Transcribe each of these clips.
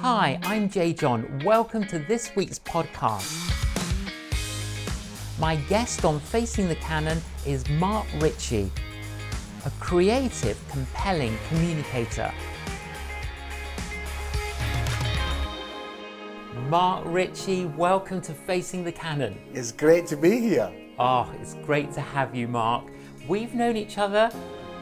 Hi, I'm J.John. Welcome to this week's podcast. My guest on Facing the Canon is Mark Ritchie, a creative, compelling communicator. Mark Ritchie, welcome to Facing the Canon. It's great to be here. Oh, it's great to have you, Mark. We've known each other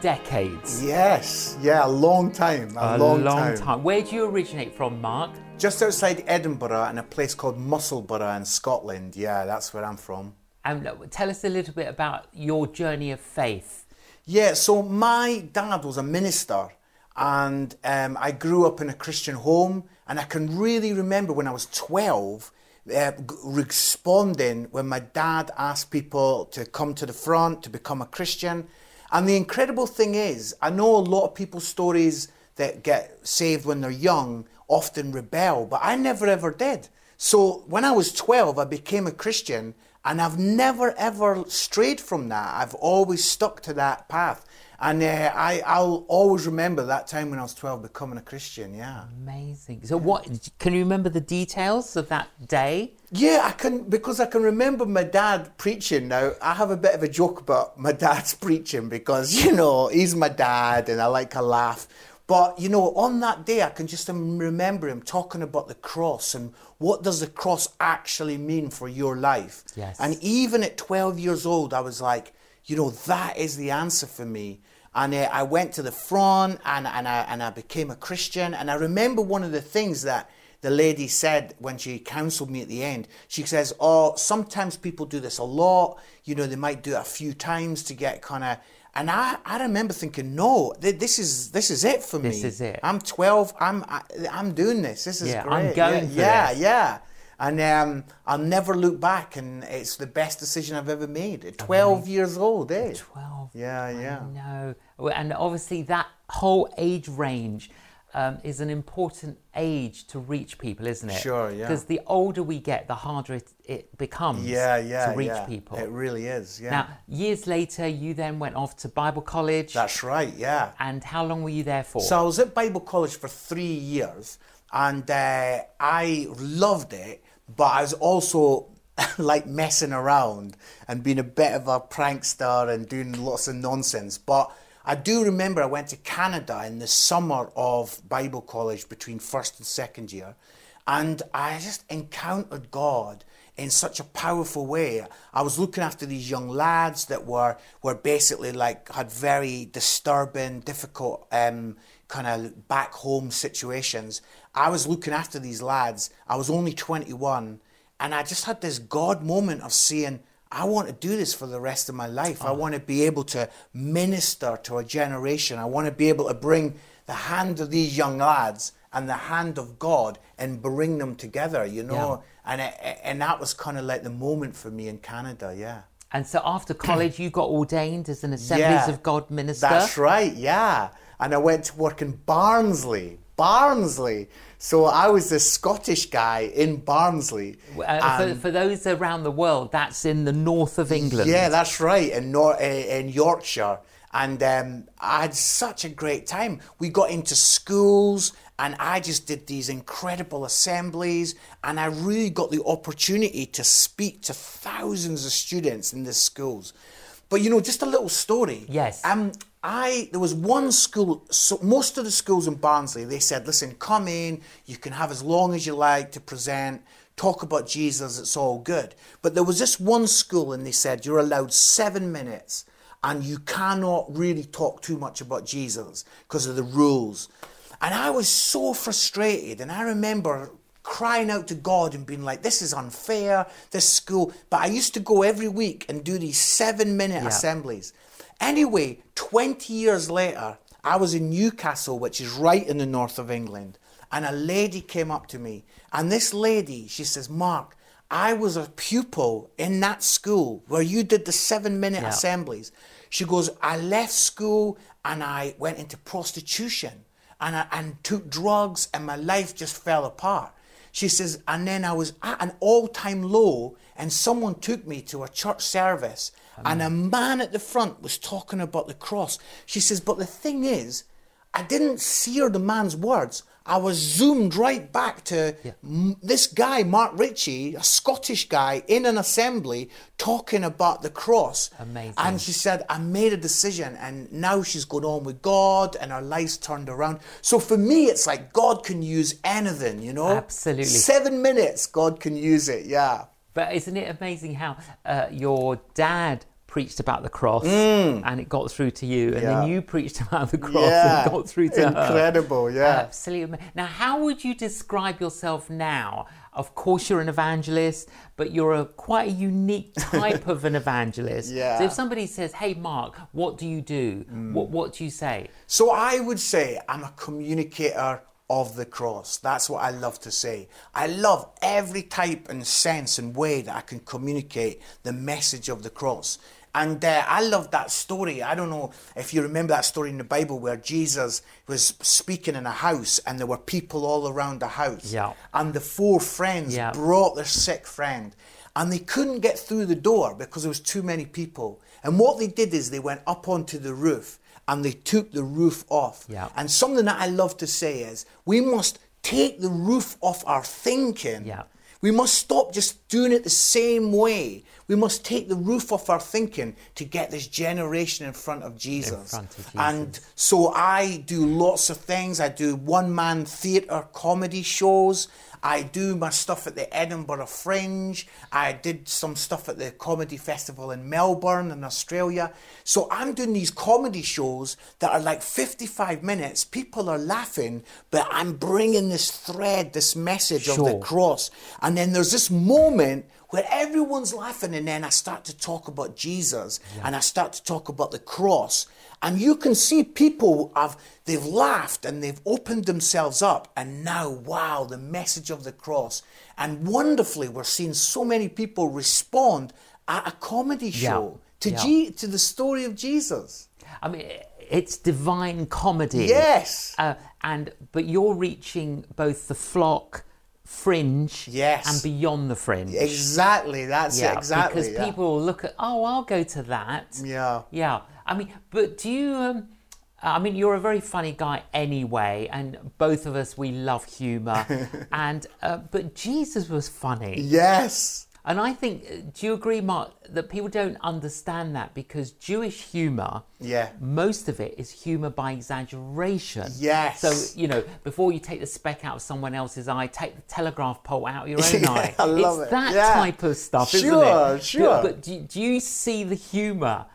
decades. Yes, yeah, a long time. A, A long, long, time. Where do you originate from, Mark? Just outside Edinburgh in a place called Musselburgh in Scotland. Yeah, that's where I'm from. And uh, tell us a little bit about your journey of faith. Yeah, so my dad was a minister and um, I grew up in a Christian home and I can really remember when I was 12 uh, g- responding when my dad asked people to come to the front to become a Christian. And the incredible thing is, I know a lot of people's stories that get saved when they're young often rebel, but I never ever did. So when I was 12, I became a Christian and I've never ever strayed from that. I've always stuck to that path. And uh, I, I'll always remember that time when I was 12 becoming a Christian, yeah. Amazing. So, what can you remember the details of that day? Yeah, I can because I can remember my dad preaching. Now I have a bit of a joke about my dad's preaching because you know he's my dad and I like a laugh. But you know, on that day, I can just remember him talking about the cross and what does the cross actually mean for your life. Yes. And even at 12 years old, I was like, you know, that is the answer for me. And uh, I went to the front and, and, I, and I became a Christian. And I remember one of the things that the lady said when she counseled me at the end. She says, Oh, sometimes people do this a lot. You know, they might do it a few times to get kind of. And I, I remember thinking, no, th- this is this is it for me. This is it. I'm 12. I'm I, I'm doing this. This is Yeah, great. I'm going yeah, yeah, yeah. And um, I'll never look back, and it's the best decision I've ever made. At 12 years old, eh? 12. Yeah, yeah. No. And obviously, that whole age range um, is an important age to reach people, isn't it? Sure, yeah. Because the older we get, the harder it, it becomes Yeah, yeah, to reach yeah. people. It really is, yeah. Now, years later, you then went off to Bible college. That's right, yeah. and how long were you there for? So I was at Bible college for three years, and uh, I loved it, but I was also like messing around and being a bit of a prankster and doing lots of nonsense. But I do remember I went to Canada in the summer of Bible college between first and second year, and I just encountered God in such a powerful way. I was looking after these young lads that were were basically like had very disturbing, difficult um, kind of back home situations. I was looking after these lads. I was only 21, and I just had this God moment of seeing. I want to do this for the rest of my life. I want to be able to minister to a generation. I want to be able to bring the hand of these young lads and the hand of God and bring them together, you know. And it, and that was kind of like the moment for me in Canada, yeah. And so after college, you got ordained as an Assemblies Yeah. of God minister. That's right, yeah. And I went to work in Barnsley. Barnsley. So I was the Scottish guy in Barnsley. Uh, for, for those around the world, that's in the north of England. Yeah, that's right, in, Nor- eh, in Yorkshire. And um, I had such a great time. We got into schools, and I just did these incredible assemblies, and I really got the opportunity to speak to thousands of students in the schools. But you know, just a little story. Yes. Um, I there was one school. So most of the schools in Barnsley, they said, "Listen, come in. You can have as long as you like to present." Talk about Jesus, it's all good. But there was this one school, and they said, You're allowed seven minutes and you cannot really talk too much about Jesus because of the rules. And I was so frustrated, and I remember crying out to God and being like, This is unfair, this school. But I used to go every week and do these seven minute assemblies. Anyway, 20 years later, I was in Newcastle, which is right in the north of England, and a lady came up to me. And this lady, she says, Mark, I was a pupil in that school where you did the seven minute Yeah. assemblies. She goes, I left school and I went into prostitution and, I, and took drugs, and my life just fell apart. She says, and then I was at an all time low, and someone took me to a church service, and a man at the front was talking about the cross. She says, but the thing is, I didn't hear the man's words. I was zoomed right back to m- this guy, Mark Ritchie, a Scottish guy in an assembly talking about the cross. Amazing. And she said, I made a decision and now she's going on with God and her life's turned around. So for me, it's like God can use anything, you know? Absolutely. Seven minutes, God can use it, yeah. But isn't it amazing how uh, your dad preached about the cross and it got through to you, and Mm. Yeah. then you preached about the cross Yeah. and it got through to her? Incredible, yeah. Absolutely. Now, how would you describe yourself now? Of course, you're an evangelist, but you're a quite a unique type of an evangelist. Yeah. So if somebody says, "Hey, Mark, what do you do?" Mm. What What do you say? So I would say I'm a communicator of the cross. That's what I love to say. I love every type and sense and way that I can communicate the message of the cross. And uh, I love that story. I don't know if you remember that story in the Bible where Jesus was speaking in a house and there were people all around the house. Yeah. And the four friends Yeah. brought their sick friend and they couldn't get through the door because there was too many people. And what they did is they went up onto the roof and they took the roof off. Yeah. And something that I love to say is we must take the roof off our thinking. Yeah. We must stop just doing it the same way. We must take the roof off our thinking to get this generation in front of Jesus. front of Jesus. And so I do lots of things. I do one man theatre comedy shows. I do my stuff at the Edinburgh Fringe. I did some stuff at the Comedy Festival in Melbourne in Australia. So I'm doing these comedy shows that are like 55 minutes. People are laughing, but I'm bringing this thread, this message of the cross. And then there's this moment where everyone's laughing, and then I start to talk about Jesus and I start to talk about the cross. And you can see people have they've laughed and they've opened themselves up, and now, wow, the message of the cross. And wonderfully, we're seeing so many people respond at a comedy show to Yeah. G- to the story of Jesus. I mean, it's divine comedy. Yes. Uh, and but you're reaching both the flock, fringe, Yes. and beyond the fringe. Exactly, that's yeah, it. Exactly. because yeah. people look at, oh, I'll go to that. Yeah. Yeah. I mean, but do you? Um, I mean, you're a very funny guy anyway, and both of us we love humour, and uh, but Jesus was funny. Yes. And I think, uh, do you agree, Mark, that people don't understand that because Jewish humour, Yeah. most of it is humour by exaggeration. Yes. So, you know, before you take the speck out of someone else's eye, take the telegraph pole out of your own Yeah, eye. I love it's it. that Yeah. type of stuff, isn't Sure, it? sure. But, but do, do you see the humour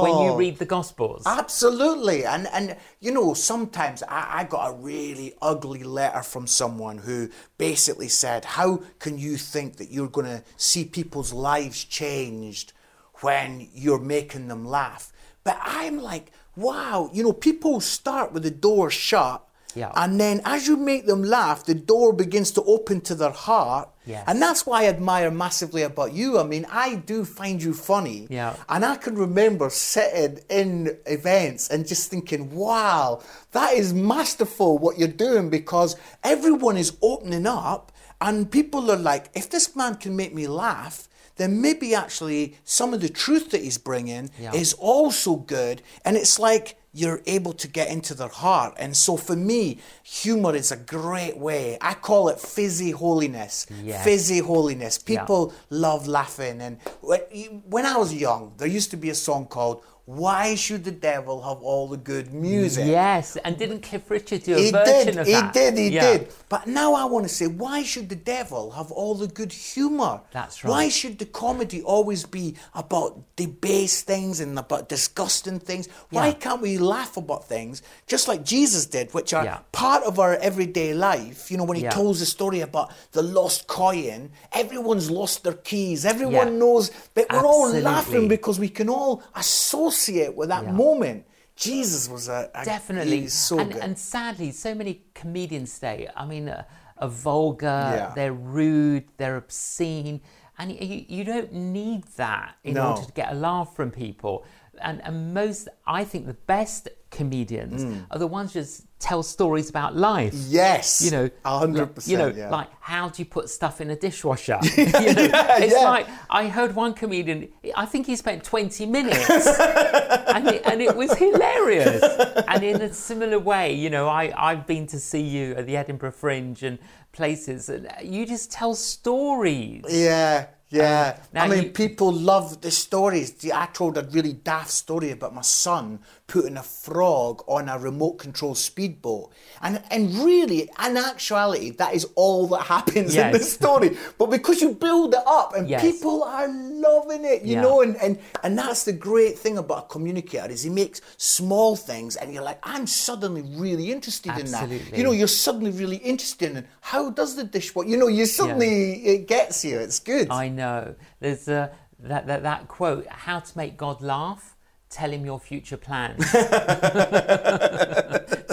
when you Oh. read the Gospels? Absolutely. And and you know, sometimes I, I got a really ugly letter from someone who basically said, How can you think that you're gonna see people's lives changed when you're making them laugh? But I'm like, wow, you know, people start with the door shut. Yeah. And then as you make them laugh, the door begins to open to their heart. Yes. And that's why I admire massively about you. I mean, I do find you funny. Yeah. And I can remember sitting in events and just thinking, wow, that is masterful what you're doing because everyone is opening up and people are like, if this man can make me laugh, then maybe actually some of the truth that he's bringing Yeah. is also good. And it's like you're able to get into their heart. And so for me, humor is a great way. I call it fizzy holiness. Yes. Fizzy holiness. People love laughing. And when I was young, there used to be a song called Why Should the Devil Have All the Good Music? yes, and didn't Cliff Richard do a He version did, of he that? did, he Yeah. did. But now I want to say, why should the devil have all the good humour? That's right. Why should the comedy always be about debased things and about disgusting things? Why Yeah. can't we laugh about things just like Jesus did, which are Yeah. part of our everyday life? You know, when he tells the story about the lost coin, everyone's lost their keys. Everyone knows, but we're all laughing because we can all associate with that Yeah. moment. Jesus was a, a Definitely. so and, good. and sadly, so many comedians today, I mean, uh, are vulgar, Yeah. they're rude, they're obscene, and you, you don't need that in No. order to get a laugh from people. And, and most, I think the best comedians hmm. are the ones who just tell stories about life. Yes. You know, hundred like, percent. You know, yeah. like how do you put stuff in a dishwasher? You know, it's yeah. like I heard one comedian. I think he spent twenty minutes, and it, and it was hilarious. And in a similar way, you know, I I've been to see you at the Edinburgh Fringe and places, and you just tell stories. Yeah, yeah. now I mean, you- people love the stories. The- I told a really daft story about my son putting a frog on a remote control speedboat. And and really, in actuality, that is all that happens in the story. But because you build it up and Yes. people are loving it, you Yeah. know, and, and and that's the great thing about a communicator is he makes small things and you're like, I'm suddenly really interested in that. You know, you're suddenly really interested in how does the dishwasher you know, you suddenly it gets you. It's good. I know. There's a, that, that that quote: "How to make God laugh." Tell him your future plans.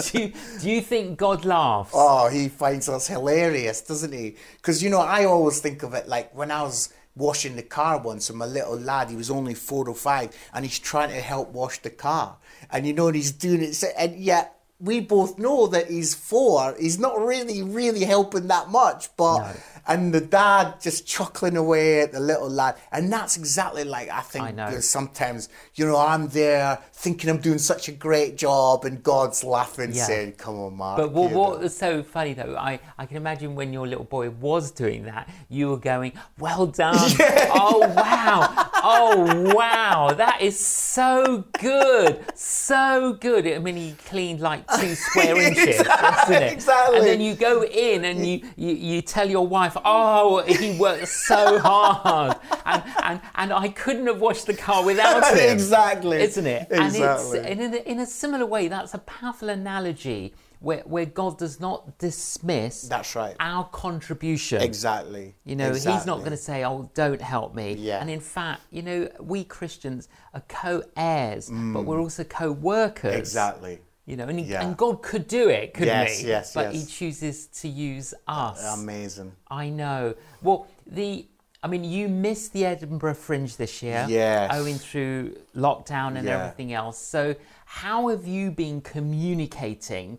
do, you, do you think God laughs? Oh, he finds us hilarious, doesn't he? Because, you know, I always think of it like when I was washing the car once and my little lad, he was only four or five, and he's trying to help wash the car. And, you know, and he's doing it, so, and yet we both know that he's four. He's not really, really helping that much, but. No. And the dad just chuckling away at the little lad. And that's exactly like I think I sometimes, you know, I'm there thinking I'm doing such a great job and God's laughing, Yeah. saying, Come on, Mark. But what, what was so funny though, I, I can imagine when your little boy was doing that, you were going, well done. Oh, wow. Oh, wow. That is so good. So good. I mean, he cleaned like two square inches, Exactly, wasn't it? exactly. And then you go in and you, you, you tell your wife, oh, he worked so hard. And, and, and I couldn't have washed the car without him. Exactly. Isn't it? Exactly. And, it's, and in, a, in a similar way, that's a powerful analogy where, where God does not dismiss That's right. our contribution. Exactly. You know, he's not going to say, "Oh, don't help me." Yeah. And in fact, you know, we Christians are co-heirs, but we're also co-workers. Mm. Exactly. You know, and, he- Yeah. and God could do it, couldn't Yes, he? yes, But yes. He chooses to use us. Amazing. I know. Well, the I mean, you missed the Edinburgh Fringe this year, Yes. owing through lockdown and Yeah. everything else. So, how have you been communicating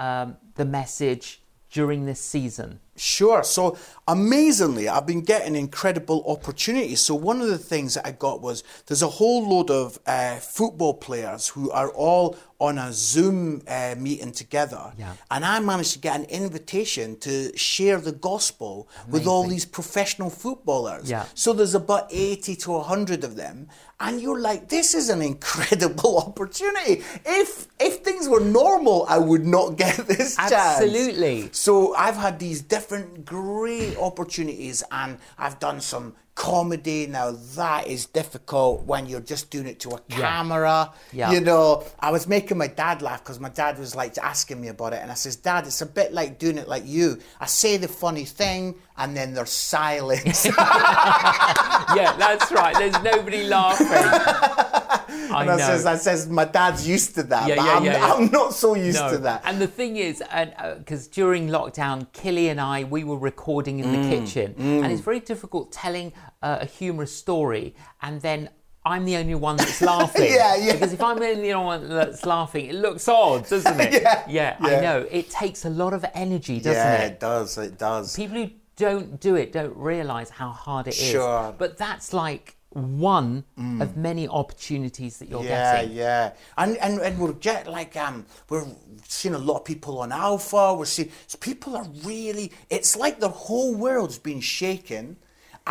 um, the message during this season? Sure. So amazingly, I've been getting incredible opportunities. So one of the things that I got was there's a whole load of uh, football players who are all on a Zoom uh, meeting together, Yeah. and I managed to get an invitation to share the gospel with all these professional footballers. Yeah. So there's about 80 to 100 of them. And you're like, this is an incredible opportunity. If if things were normal, I would not get this chance. Absolutely. So I've had these different great opportunities and I've done some comedy. Now that is difficult when you're just doing it to a camera. Yeah. You know, I was making my dad laugh because my dad was like asking me about it and I says, Dad, it's a bit like doing it like you. I say the funny thing and then there's silence. yeah, that's right. There's nobody laughing. I And know. I says, I says, my dad's used to that, Yeah, but yeah, I'm, yeah, yeah. I'm not so used No. to that. And the thing is, and because during lockdown, Killy and I, we were recording in the Mm, kitchen, and it's very difficult telling uh, a humorous story and then. I'm the only one that's laughing. Yeah, yeah. Because if I'm the only one that's laughing, it looks odd, doesn't it? Yeah, yeah. I know. It takes a lot of energy, doesn't yeah, it? Yeah, it does. It does. People who don't do it don't realize how hard it is. Sure. But that's like one of many opportunities that you're Yeah, getting. yeah, and and and we're get like um we're seeing a lot of people on Alpha. We're seeing people are really. It's like the whole world's been shaken,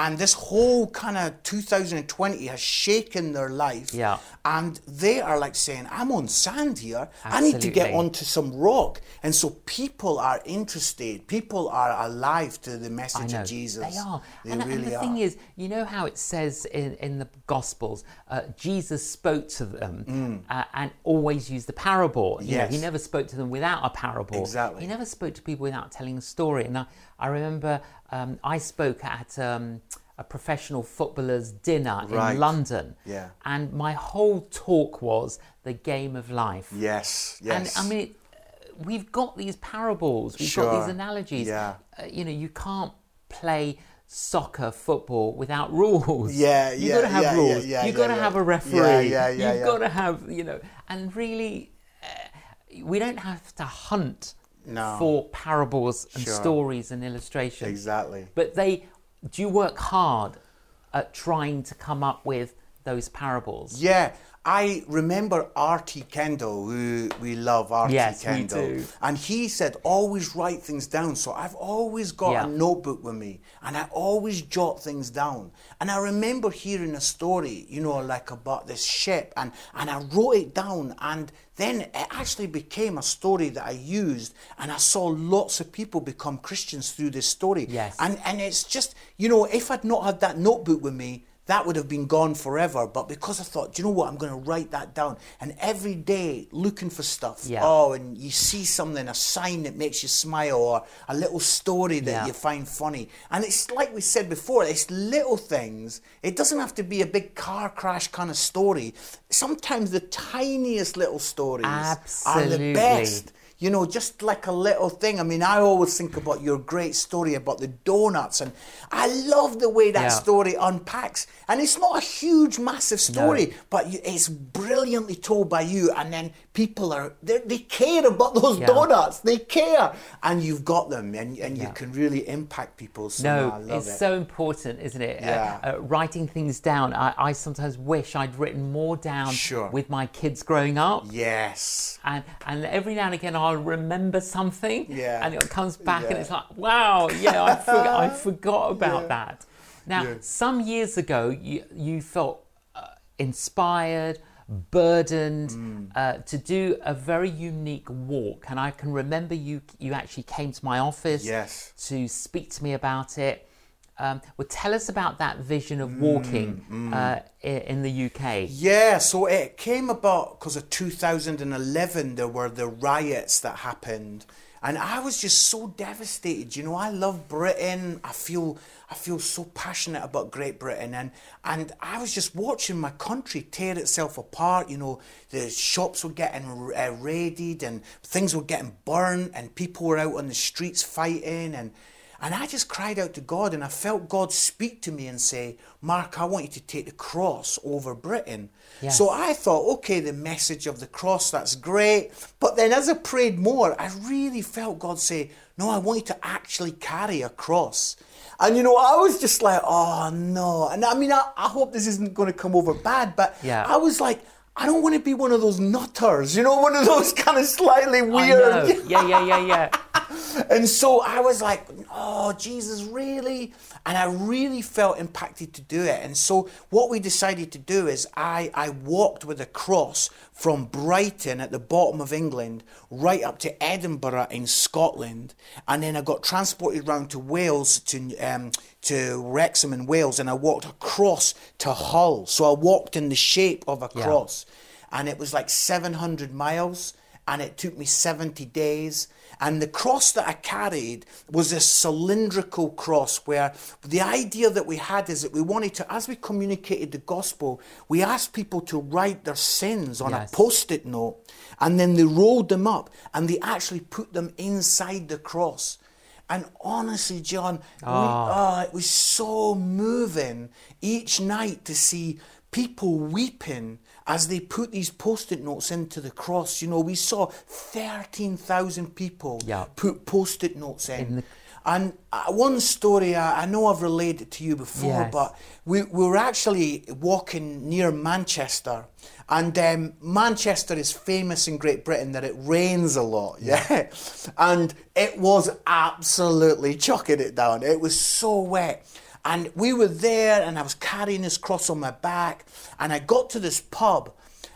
and this whole kind of 2020 has shaken their life. Yeah. and they are like saying, "I'm on sand here. I need to get onto some rock." And so people are interested. People are alive to the message of Jesus. They are. They and, and the are. thing is, you know how it says in, in the Gospels, uh, Jesus spoke to them uh, and always used the parable. You know, he Mm. Never spoke to them without a parable. Exactly. He never spoke to people without telling a story. And I, I remember um, I spoke at um, a professional footballer's dinner Right. in London. Yeah. And my whole talk was the game of life. Yes, yes. And I mean, it, we've got these parables, we've got these analogies. Yeah. Uh, you know, you can't play soccer, football without rules. Yeah, You've yeah, got to have yeah, rules. yeah, yeah, You've got to have a referee. Yeah, yeah, yeah, You've got to have, you know, and really, uh, we don't have to hunt No. for parables and Sure. stories and illustrations. Exactly. But they do you work hard at trying to come up with those parables? Yeah, I remember R.T. Kendall, who we love, R.T. Yes, Kendall. And he said, always write things down. So I've always got Yeah. a notebook with me and I always jot things down. And I remember hearing a story, you know, like about this ship and, and I wrote it down and then it actually became a story that I used and I saw lots of people become Christians through this story. Yes. And and it's just, you know, if I'd not had that notebook with me, that would have been gone forever. But because I thought, do you know what, I'm going to write that down. And every day looking for stuff. Yeah. Oh, and you see something, a sign that makes you smile, or a little story that Yeah. you find funny. And it's like we said before, it's little things. It doesn't have to be a big car crash kind of story. Sometimes the tiniest little stories are the best. You know, just like a little thing. I mean, I always think about your great story about the donuts, and I love the way that Yeah. story unpacks. And it's not a huge, massive story, but it's brilliantly told by you. And then people are they they care about those Yeah. donuts. They care, and you've got them, and and you can really impact people. So No, I love it's it. so important, isn't it? Uh, Yeah. uh, writing things down. I, I sometimes wish I'd written more down Sure. with my kids growing up. yes. And, and every now and again I'll remember something Yeah. and it comes back and it's like, wow, yeah, I, forgot, I forgot about Yeah. that. Now, Yeah. some years ago, you, you felt uh, inspired, burdened Mm. uh, to do a very unique walk. And I can remember you, you actually came to my office Yes. to speak to me about it. Um, well, tell us about that vision Mm, of walking Uh, in the UK. Yeah, so it came about because of 2011. There were the riots that happened, and I was just so devastated. You know, I love Britain. I feel I feel so passionate about Great Britain, and and I was just watching my country tear itself apart. You know, the shops were getting uh, raided, and things were getting burned, and people were out on the streets fighting, and. And I just cried out to God and I felt God speak to me and say, Mark, I want you to take the cross over Britain. Yes. So I thought, okay, the message of the cross, that's great. But then as I prayed more, I really felt God say, no, I want you to actually carry a cross. And you know, I was just like, oh no. And I mean, I, I hope this isn't going to come over bad, but Yeah. I was like, I don't want to be one of those nutters, you know, one of those kind of slightly weird. Yeah, yeah, yeah, yeah. And so I was like, oh, Jesus, really? And I really felt impacted to do it. And so what we decided to do is I, I walked with a cross from Brighton at the bottom of England right up to Edinburgh in Scotland. And then I got transported round to Wales, to, um, to Wrexham in Wales, and I walked across to Hull. So I walked in the shape of a Yeah. cross. And it was like 700 miles and it took me 70 days. And the cross that I carried was a cylindrical cross where the idea that we had is that we wanted to, as we communicated the gospel, we asked people to write their sins on Yes. a post it note and then they rolled them up and they actually put them inside the cross. And honestly, John, we, oh, it was so moving each night to see people weeping as they put these post-it notes into the cross. You know, we saw 13,000 people Yeah. put post-it notes in. In the- and uh, one story, I, I know I've relayed it to you before, Yes. but we, we were actually walking near Manchester. And um, Manchester is famous in Great Britain that it rains a lot, yeah. and it was absolutely chucking it down. It was so wet. And we were there, and I was carrying this cross on my back, and I got to this pub,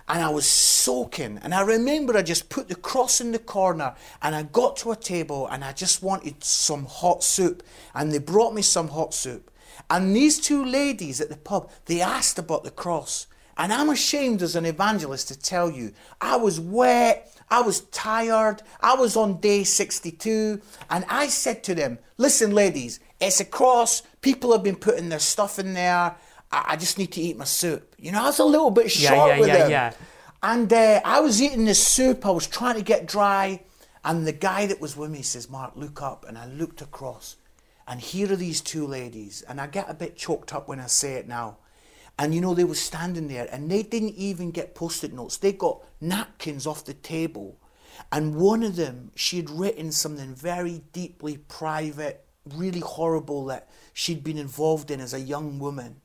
and I was soaking. And I remember I just put the cross in the corner and I got to a table and I just wanted some hot soup. And they brought me some hot soup. And these two ladies at the pub, they asked about the cross. And I'm ashamed as an evangelist to tell you, I was wet, I was tired, I was on day 62. And I said to them, listen, ladies, it's a cross. People have been putting their stuff in there. I I just need to eat my soup. You know, I was a little bit Yeah, short yeah, with yeah, them. yeah. And uh, I was eating this soup. I was trying to get dry. And the guy that was with me says, Mark, look up. And I looked across. And here are these two ladies. And I get a bit choked up when I say it now. And you know, they were standing there and they didn't even get post it notes. They got napkins off the table. And one of them, she had written something very deeply private, really horrible that she'd been involved in as a young woman.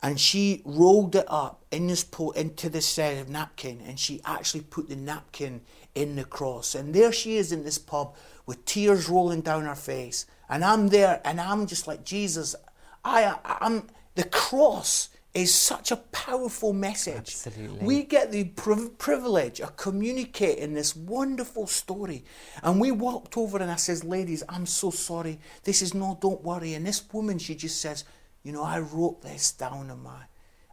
And she rolled it up in this po- into this set of napkin, and she actually put the napkin in the cross. And there she is in this pub with tears rolling down her face. And I'm there, and I'm just like Jesus. I, I'm the cross is such a powerful message. Absolutely. We get the priv- privilege of communicating this wonderful story. And we walked over and I says, ladies, I'm so sorry. This is no, don't worry. And this woman, she just says, you know, I wrote this down in my,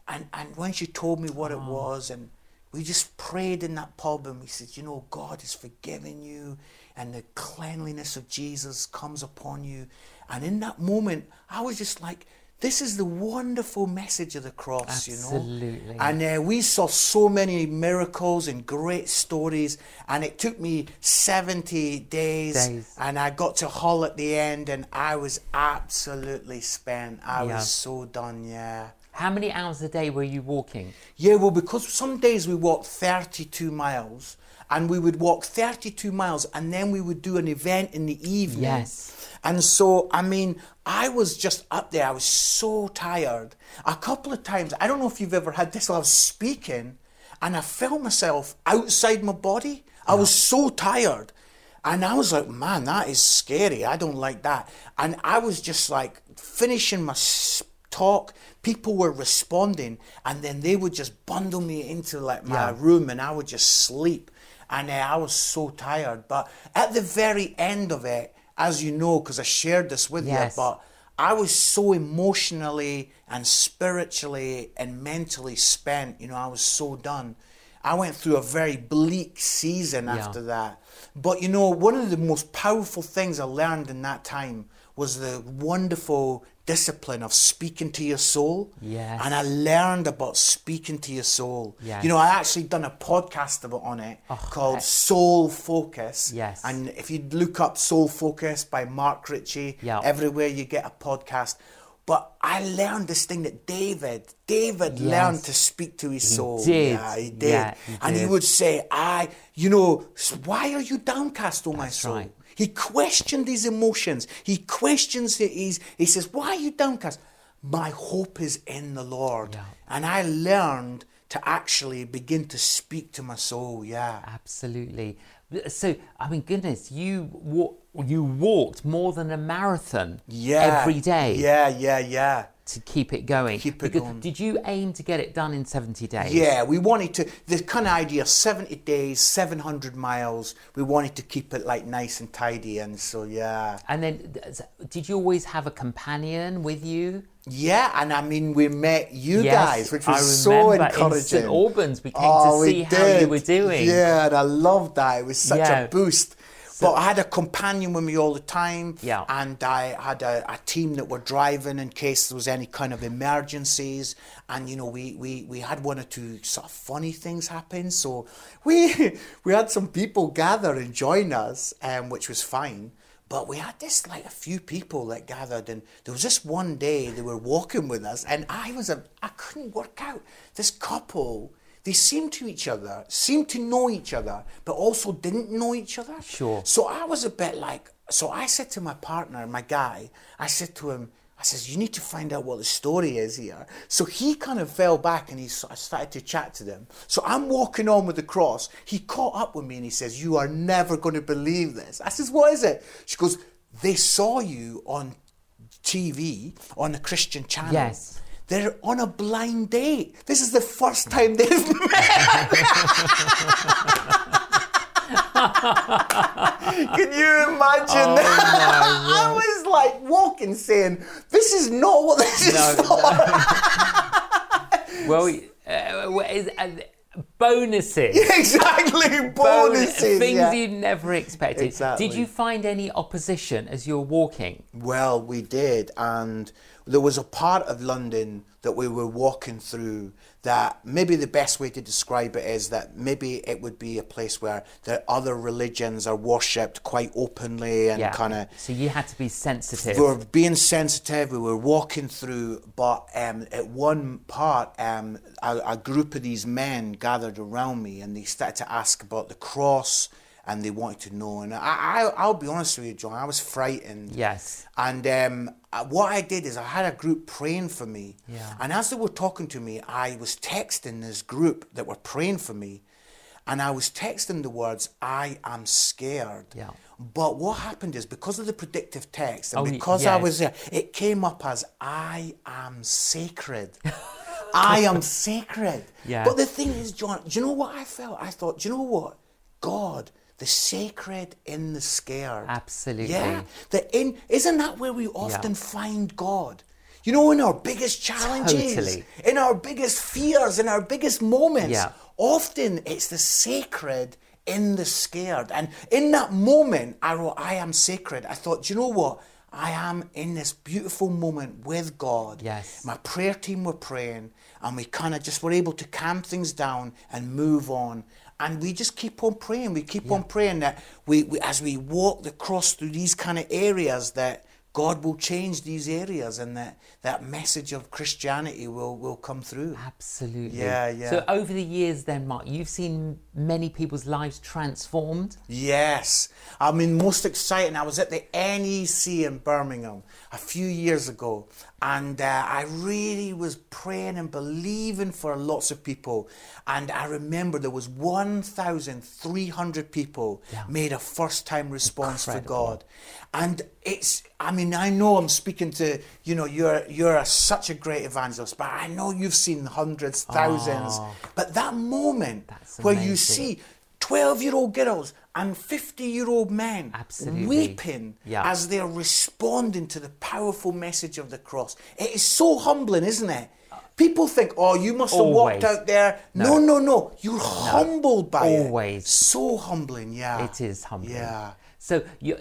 and, and when she told me what it was and we just prayed in that pub and we said, you know, God is forgiving you and the cleanliness of Jesus comes upon you. And in that moment, I was just like, this is the wonderful message of the cross, you know. Absolutely. And uh, we saw so many miracles and great stories. And it took me 70 days, Days. And I got to Hull at the end, and I was absolutely spent. I Yeah. was so done, yeah. How many hours a day were you walking? Yeah, well, because some days we walked 32 miles, and we would walk 32 miles, and then we would do an event in the evening. Yes. And so, I mean, I was just up there. I was so tired. A couple of times, I don't know if you've ever had this, I was speaking, and I felt myself outside my body. I was so tired. And I was like, man, that is scary. I don't like that. And I was just like finishing my talk. People were responding, and then they would just bundle me into like my Yeah. room, and I would just sleep. And uh, I was so tired. But at the very end of it, as you know, because I shared this with Yes. you, but I was so emotionally and spiritually and mentally spent. You know, I was so done. I went through a very bleak season Yeah. after that. But you know, one of the most powerful things I learned in that time was the wonderful discipline of speaking to your soul. Yes. And I learned about speaking to your soul. Yes. You know, I actually done a podcast about on it Oh, called. Soul Focus. Yes. And if you look up Soul Focus by Mark Ritchie, Yeah. everywhere you get a podcast. But I learned this thing that David, David Yes. learned to speak to his soul. did. Yeah, he did. Yeah, he and he would say, I, you know, why are you downcast, O my That's soul? right. He questioned his emotions. He questions his, he says, Why are you downcast? My hope is in the Lord. Yeah. And I learned to actually begin to speak to my soul. Yeah. Absolutely. So, I mean, goodness, you wa- you walked more than a marathon Yeah. every day Yeah, yeah, yeah. To keep it going. Keep it going. Did you aim to get it done in 70 days? Yeah, we wanted to, the kind of idea 70 days, 700 miles, we wanted to keep it like nice and tidy. And so, yeah. And then, did you always have a companion with you? Yeah, and I mean, we met you Yes, guys, which was I so encouraging. in. St Albans, we came Oh, to we see how you did. were doing. Yeah, and I loved that. It was such Yeah. a boost. But I had a companion with me all the time. Yeah. And I had a, a team that were driving in case there was any kind of emergencies. And, you know, we, we, we had one or two sort of funny things happen. So we, we had some people gather and join us, um, which was fine. But we had this like a few people that gathered, and there was this one day they were walking with us, and I was a I couldn't work out this couple. They seemed to each other, seemed to know each other, but also didn't know each other. Sure. So I was a bit like, so I said to my partner, my guy, I said to him, I says, you need to find out what the story is here. So he kind of fell back and he sort of started to chat to them. So I'm walking on with the cross. He caught up with me and he says, you are never going to believe this. I says, what is it? She goes, they saw you on TV, on a Christian channel. Yes. They're on a blind date. This is the first time they've met. Can you imagine Oh, that? I was like walking saying, This is not what this No, is for. Well, uh, what is, uh, bonuses. exactly. Bonus- Bonuses. things yeah. you never expected. Exactly. Did you find any opposition as you were walking? Well, we did, and there was a part of London that we were walking through that maybe the best way to describe it is that maybe it would be a place where the other religions are worshipped quite openly and Yeah. kind of So you had to be sensitive. we were being sensitive. We were walking through, but um, at one part, um, a, a group of these men gathered around me, and they started to ask about the cross and they wanted to know. And I, I I'll be honest with you, John, I was frightened. Yes. And um, what I did is I had a group praying for me. Yeah. And as they were talking to me, I was texting this group that were praying for me. And I was texting the words, I am scared. Yeah. But what happened is because of the predictive text and Oh, because I was there, it came up as, I am sacred. I am sacred. Yeah. But the thing is, John, do you know what I felt? I thought, do you know what? God, the sacred in the scared. Absolutely. Yeah. The in isn't that where we often find God? You know, in our biggest challenges, Totally. in our biggest fears, in our biggest moments, Yeah. often it's the sacred in the scared. And in that moment, I wrote, I am sacred. I thought, do you know what? I am in this beautiful moment with God. Yes. My prayer team were praying, and we kind of just were able to calm things down and move on. And we just keep on praying. We keep on praying that we, we, as we walk across through these kind of areas, that God will change these areas, and that that message of Christianity will will come through. Absolutely. Yeah, yeah. So over the years, then, Mark, you've seen many people's lives transformed. Yes. I mean, most exciting. I was at the NEC in Birmingham a few years ago, and uh, I really was praying and believing for lots of people. And I remember there was 1,300 people made a first time response Incredible. for God. And it's, I mean, I know I'm speaking to, you know, you're, you're a, such a great evangelist, but I know you've seen hundreds, thousands. Oh. But that moment where you see 12 year old girls and 50 year old men Absolutely. weeping Yeah. as they're responding to the powerful message of the cross. It is so humbling, isn't it? People think, oh, you must have walked out there. No, no, no. You're humbled by it. Always. So humbling, yeah. It is humbling. Yeah. So you,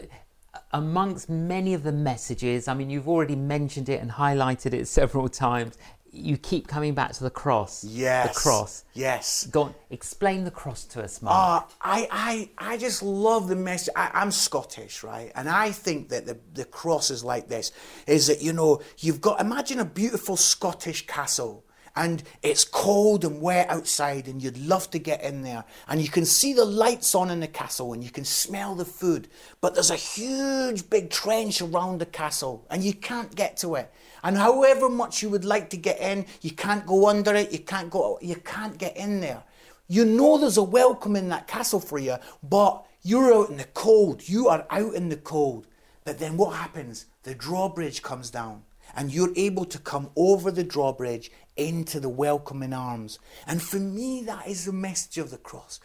amongst many of the messages, I mean, you've already mentioned it and highlighted it several times. You keep coming back to the cross. Yes. The cross. Yes. Go on, explain the cross to us, Mark. Uh, I, I, I just love the message. I, I'm Scottish, right? And I think that the, the cross is like this is that, you know, you've got, imagine a beautiful Scottish castle. And it's cold and wet outside, and you'd love to get in there. And you can see the lights on in the castle, and you can smell the food. But there's a huge big trench around the castle, and you can't get to it. And however much you would like to get in, you can't go under it, you can't go, you can't get in there. You know there's a welcome in that castle for you, but you're out in the cold. You are out in the cold. But then what happens? The drawbridge comes down, and you're able to come over the drawbridge into the welcoming arms. And for me, that is the message of the cross.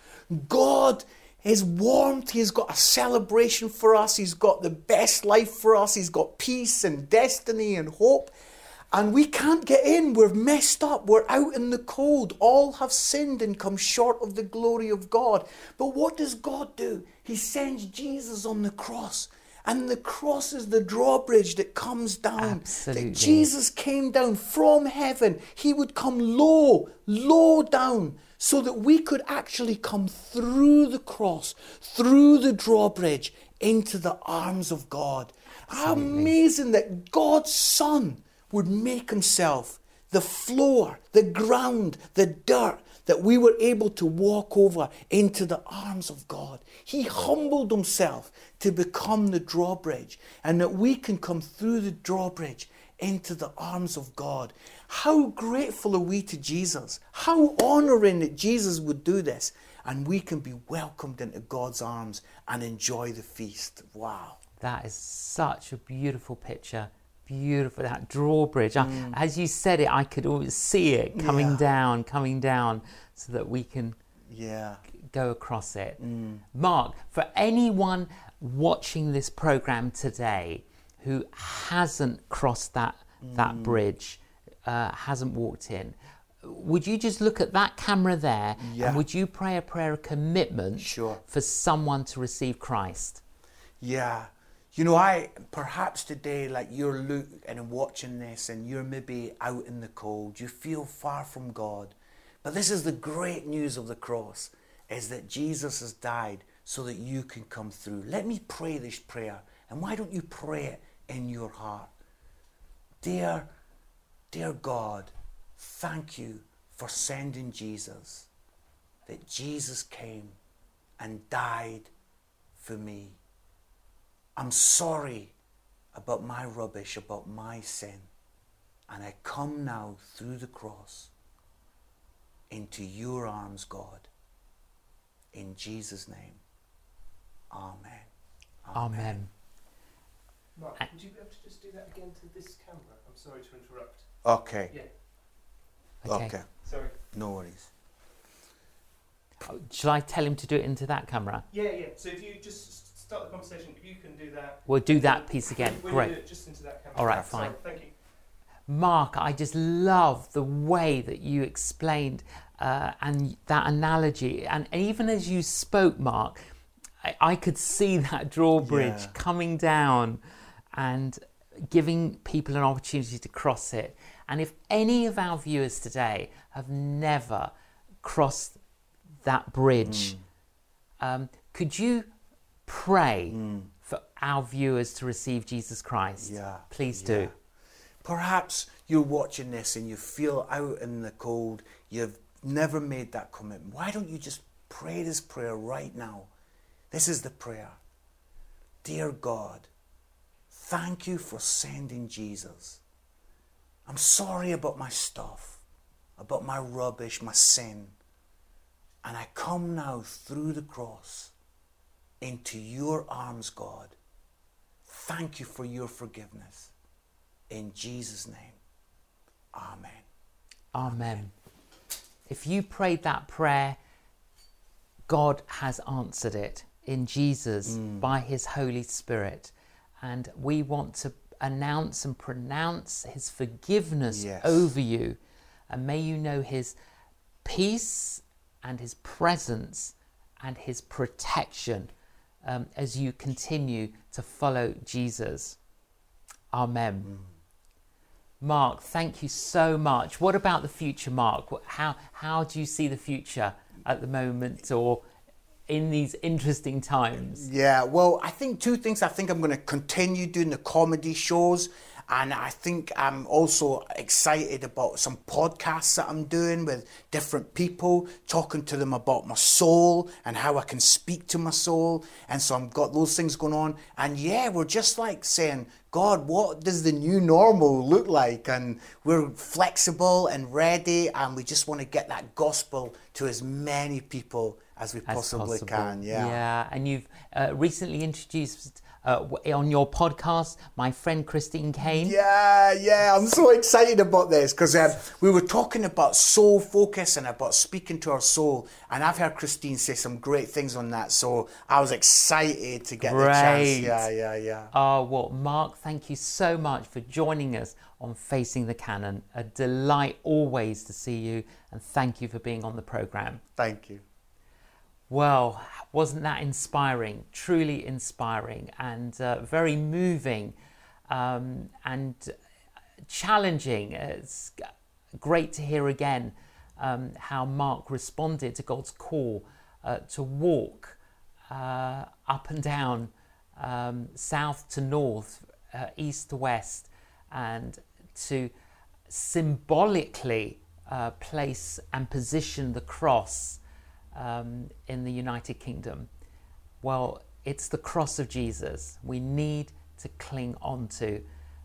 God is warmth. He's got a celebration for us. He's got the best life for us. He's got peace and destiny and hope. And we can't get in. We're messed up. We're out in the cold. All have sinned and come short of the glory of God. But what does God do? He sends Jesus on the cross. And the cross is the drawbridge that comes down. Absolutely. That Jesus came down from heaven. He would come low, low down, so that we could actually come through the cross, through the drawbridge, into the arms of God. How amazing that God's Son would make himself the floor, the ground, the dirt that we were able to walk over into the arms of God. He humbled himself to become the drawbridge and that we can come through the drawbridge into the arms of God. How grateful are we to Jesus? How honoring that Jesus would do this and we can be welcomed into God's arms and enjoy the feast. Wow. That is such a beautiful picture. Beautiful that drawbridge. I- Mm. As you said it, I could always see it coming Yeah. down, coming down, so that we can Yeah. go across it. Mm. Mark, for anyone watching this program today who hasn't crossed that Mm. that bridge, uh, hasn't walked in, would you just look at that camera there Yeah. and would you pray a prayer of commitment Sure. for someone to receive Christ? Yeah. You know, I perhaps today, like you're looking and watching this, and you're maybe out in the cold, you feel far from God. But this is the great news of the cross is that Jesus has died so that you can come through. Let me pray this prayer. And why don't you pray it in your heart? Dear, dear God, thank you for sending Jesus. That Jesus came and died for me. I'm sorry about my rubbish, about my sin. And I come now through the cross into your arms, God. In Jesus' name. Amen. Amen. Mark, would you be able to just do that again to this camera? I'm sorry to interrupt. Okay. Yeah, Okay. Okay. sorry. No worries. Oh, Shall I tell him to do it into that camera? Yeah, yeah. So if you just s- start the conversation, if you can do that. We'll do that piece again. When Great. Do it just into that camera. All right, Sorry, fine. Thank you. Mark, I just love the way that you explained uh, and that analogy. And even as you spoke, Mark, I, I could see that drawbridge Yeah. coming down and giving people an opportunity to cross it. And if any of our viewers today have never crossed that bridge, um, could you pray mm. for our viewers to receive Jesus Christ? Yeah. Please yeah. do. Perhaps you're watching this and you feel out in the cold, you've never made that commitment. Why don't you just pray this prayer right now? This is the prayer Dear God, thank you for sending Jesus. I'm sorry about my stuff, about my rubbish, my sin. And I come now through the cross into your arms, God. Thank you for your forgiveness. In Jesus' name, Amen. Amen. If you prayed that prayer, God has answered it in Jesus mm. by His Holy Spirit. And we want to announce and pronounce His forgiveness Yes. over you. And may you know His peace and His presence and His protection um, as you continue to follow Jesus. Amen. Mark, thank you so much. What about the future, Mark? How how do you see the future at the moment, or in these interesting times? Yeah, well, I think two things. I think I'm going to continue doing the comedy shows, and I think I'm also excited about some podcasts that I'm doing with different people, talking to them about my soul and how I can speak to my soul. And so I've got those things going on. And yeah, we're just like saying, God, what does the new normal look like? And we're flexible and ready, and we just want to get that gospel to as many people as we as possibly possible? can. Yeah. Yeah, and you've uh, recently introduced uh, on your podcast my friend Christine Caine. Yeah, yeah, I'm so excited about this because um, we were talking about soul focus and about speaking to our soul, and I've heard Christine say some great things on that. So I was excited to get the chance. Great. Yeah, yeah, yeah. Oh, well, Mark, thank you so much for joining us on Facing the Canon. A delight always to see you, and thank you for being on the programme. Thank you. Well, wasn't that inspiring? Truly inspiring and uh, very moving um, and challenging. It's great to hear again um, how Mark responded to God's call uh, to walk uh, up and down, um, south to north, uh, east to west, and to symbolically uh, place and position the cross um, in the United Kingdom? Well, it's the cross of Jesus we need to cling onto.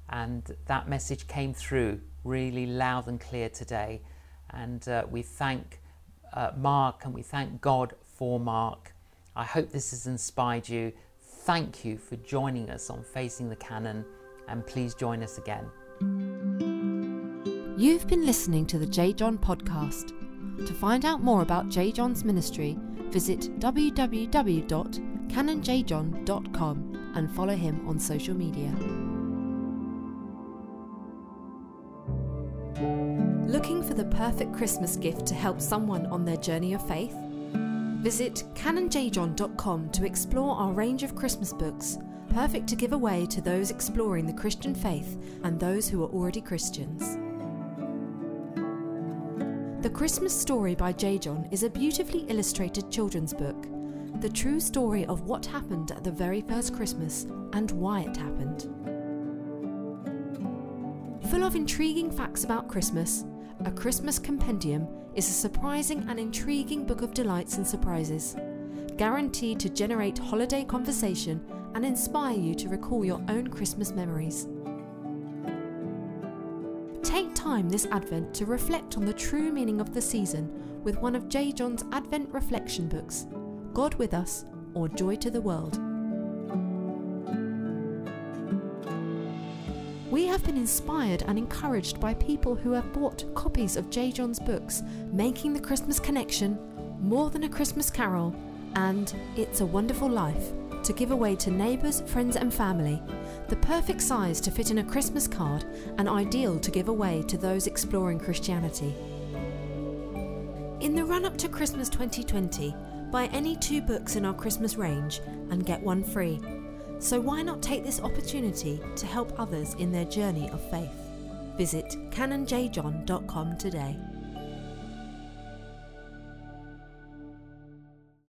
And that message came through really loud and clear today. And uh, we thank uh, Mark and we thank God for Mark. I hope this has inspired you. Thank you for joining us on Facing the Canon, and please join us again. You've been listening to the J. John podcast. To find out more about J. John's ministry, visit www.canonjjohn.com and follow him on social media. Looking for the perfect Christmas gift to help someone on their journey of faith? Visit canonjjohn.com to explore our range of Christmas books, perfect to give away to those exploring the Christian faith and those who are already Christians. The Christmas Story by J. John is a beautifully illustrated children's book, the true story of what happened at the very first Christmas and why it happened. Full of intriguing facts about Christmas, A Christmas Compendium is a surprising and intriguing book of delights and surprises. guaranteed to generate holiday conversation and inspire you to recall your own Christmas memories. Time this Advent to reflect on the true meaning of the season with one of J. John's Advent reflection books God with Us or Joy to the World. We have been inspired and encouraged by people who have bought copies of J. John's books, Making the Christmas Connection, More Than a Christmas Carol, and It's a Wonderful Life to give away to neighbours, friends, and family. The perfect size to fit in a Christmas card and ideal to give away to those exploring Christianity. In the run up to Christmas 2020, buy any two books in our Christmas range and get one free. So why not take this opportunity to help others in their journey of faith? Visit canonjjohn.com today.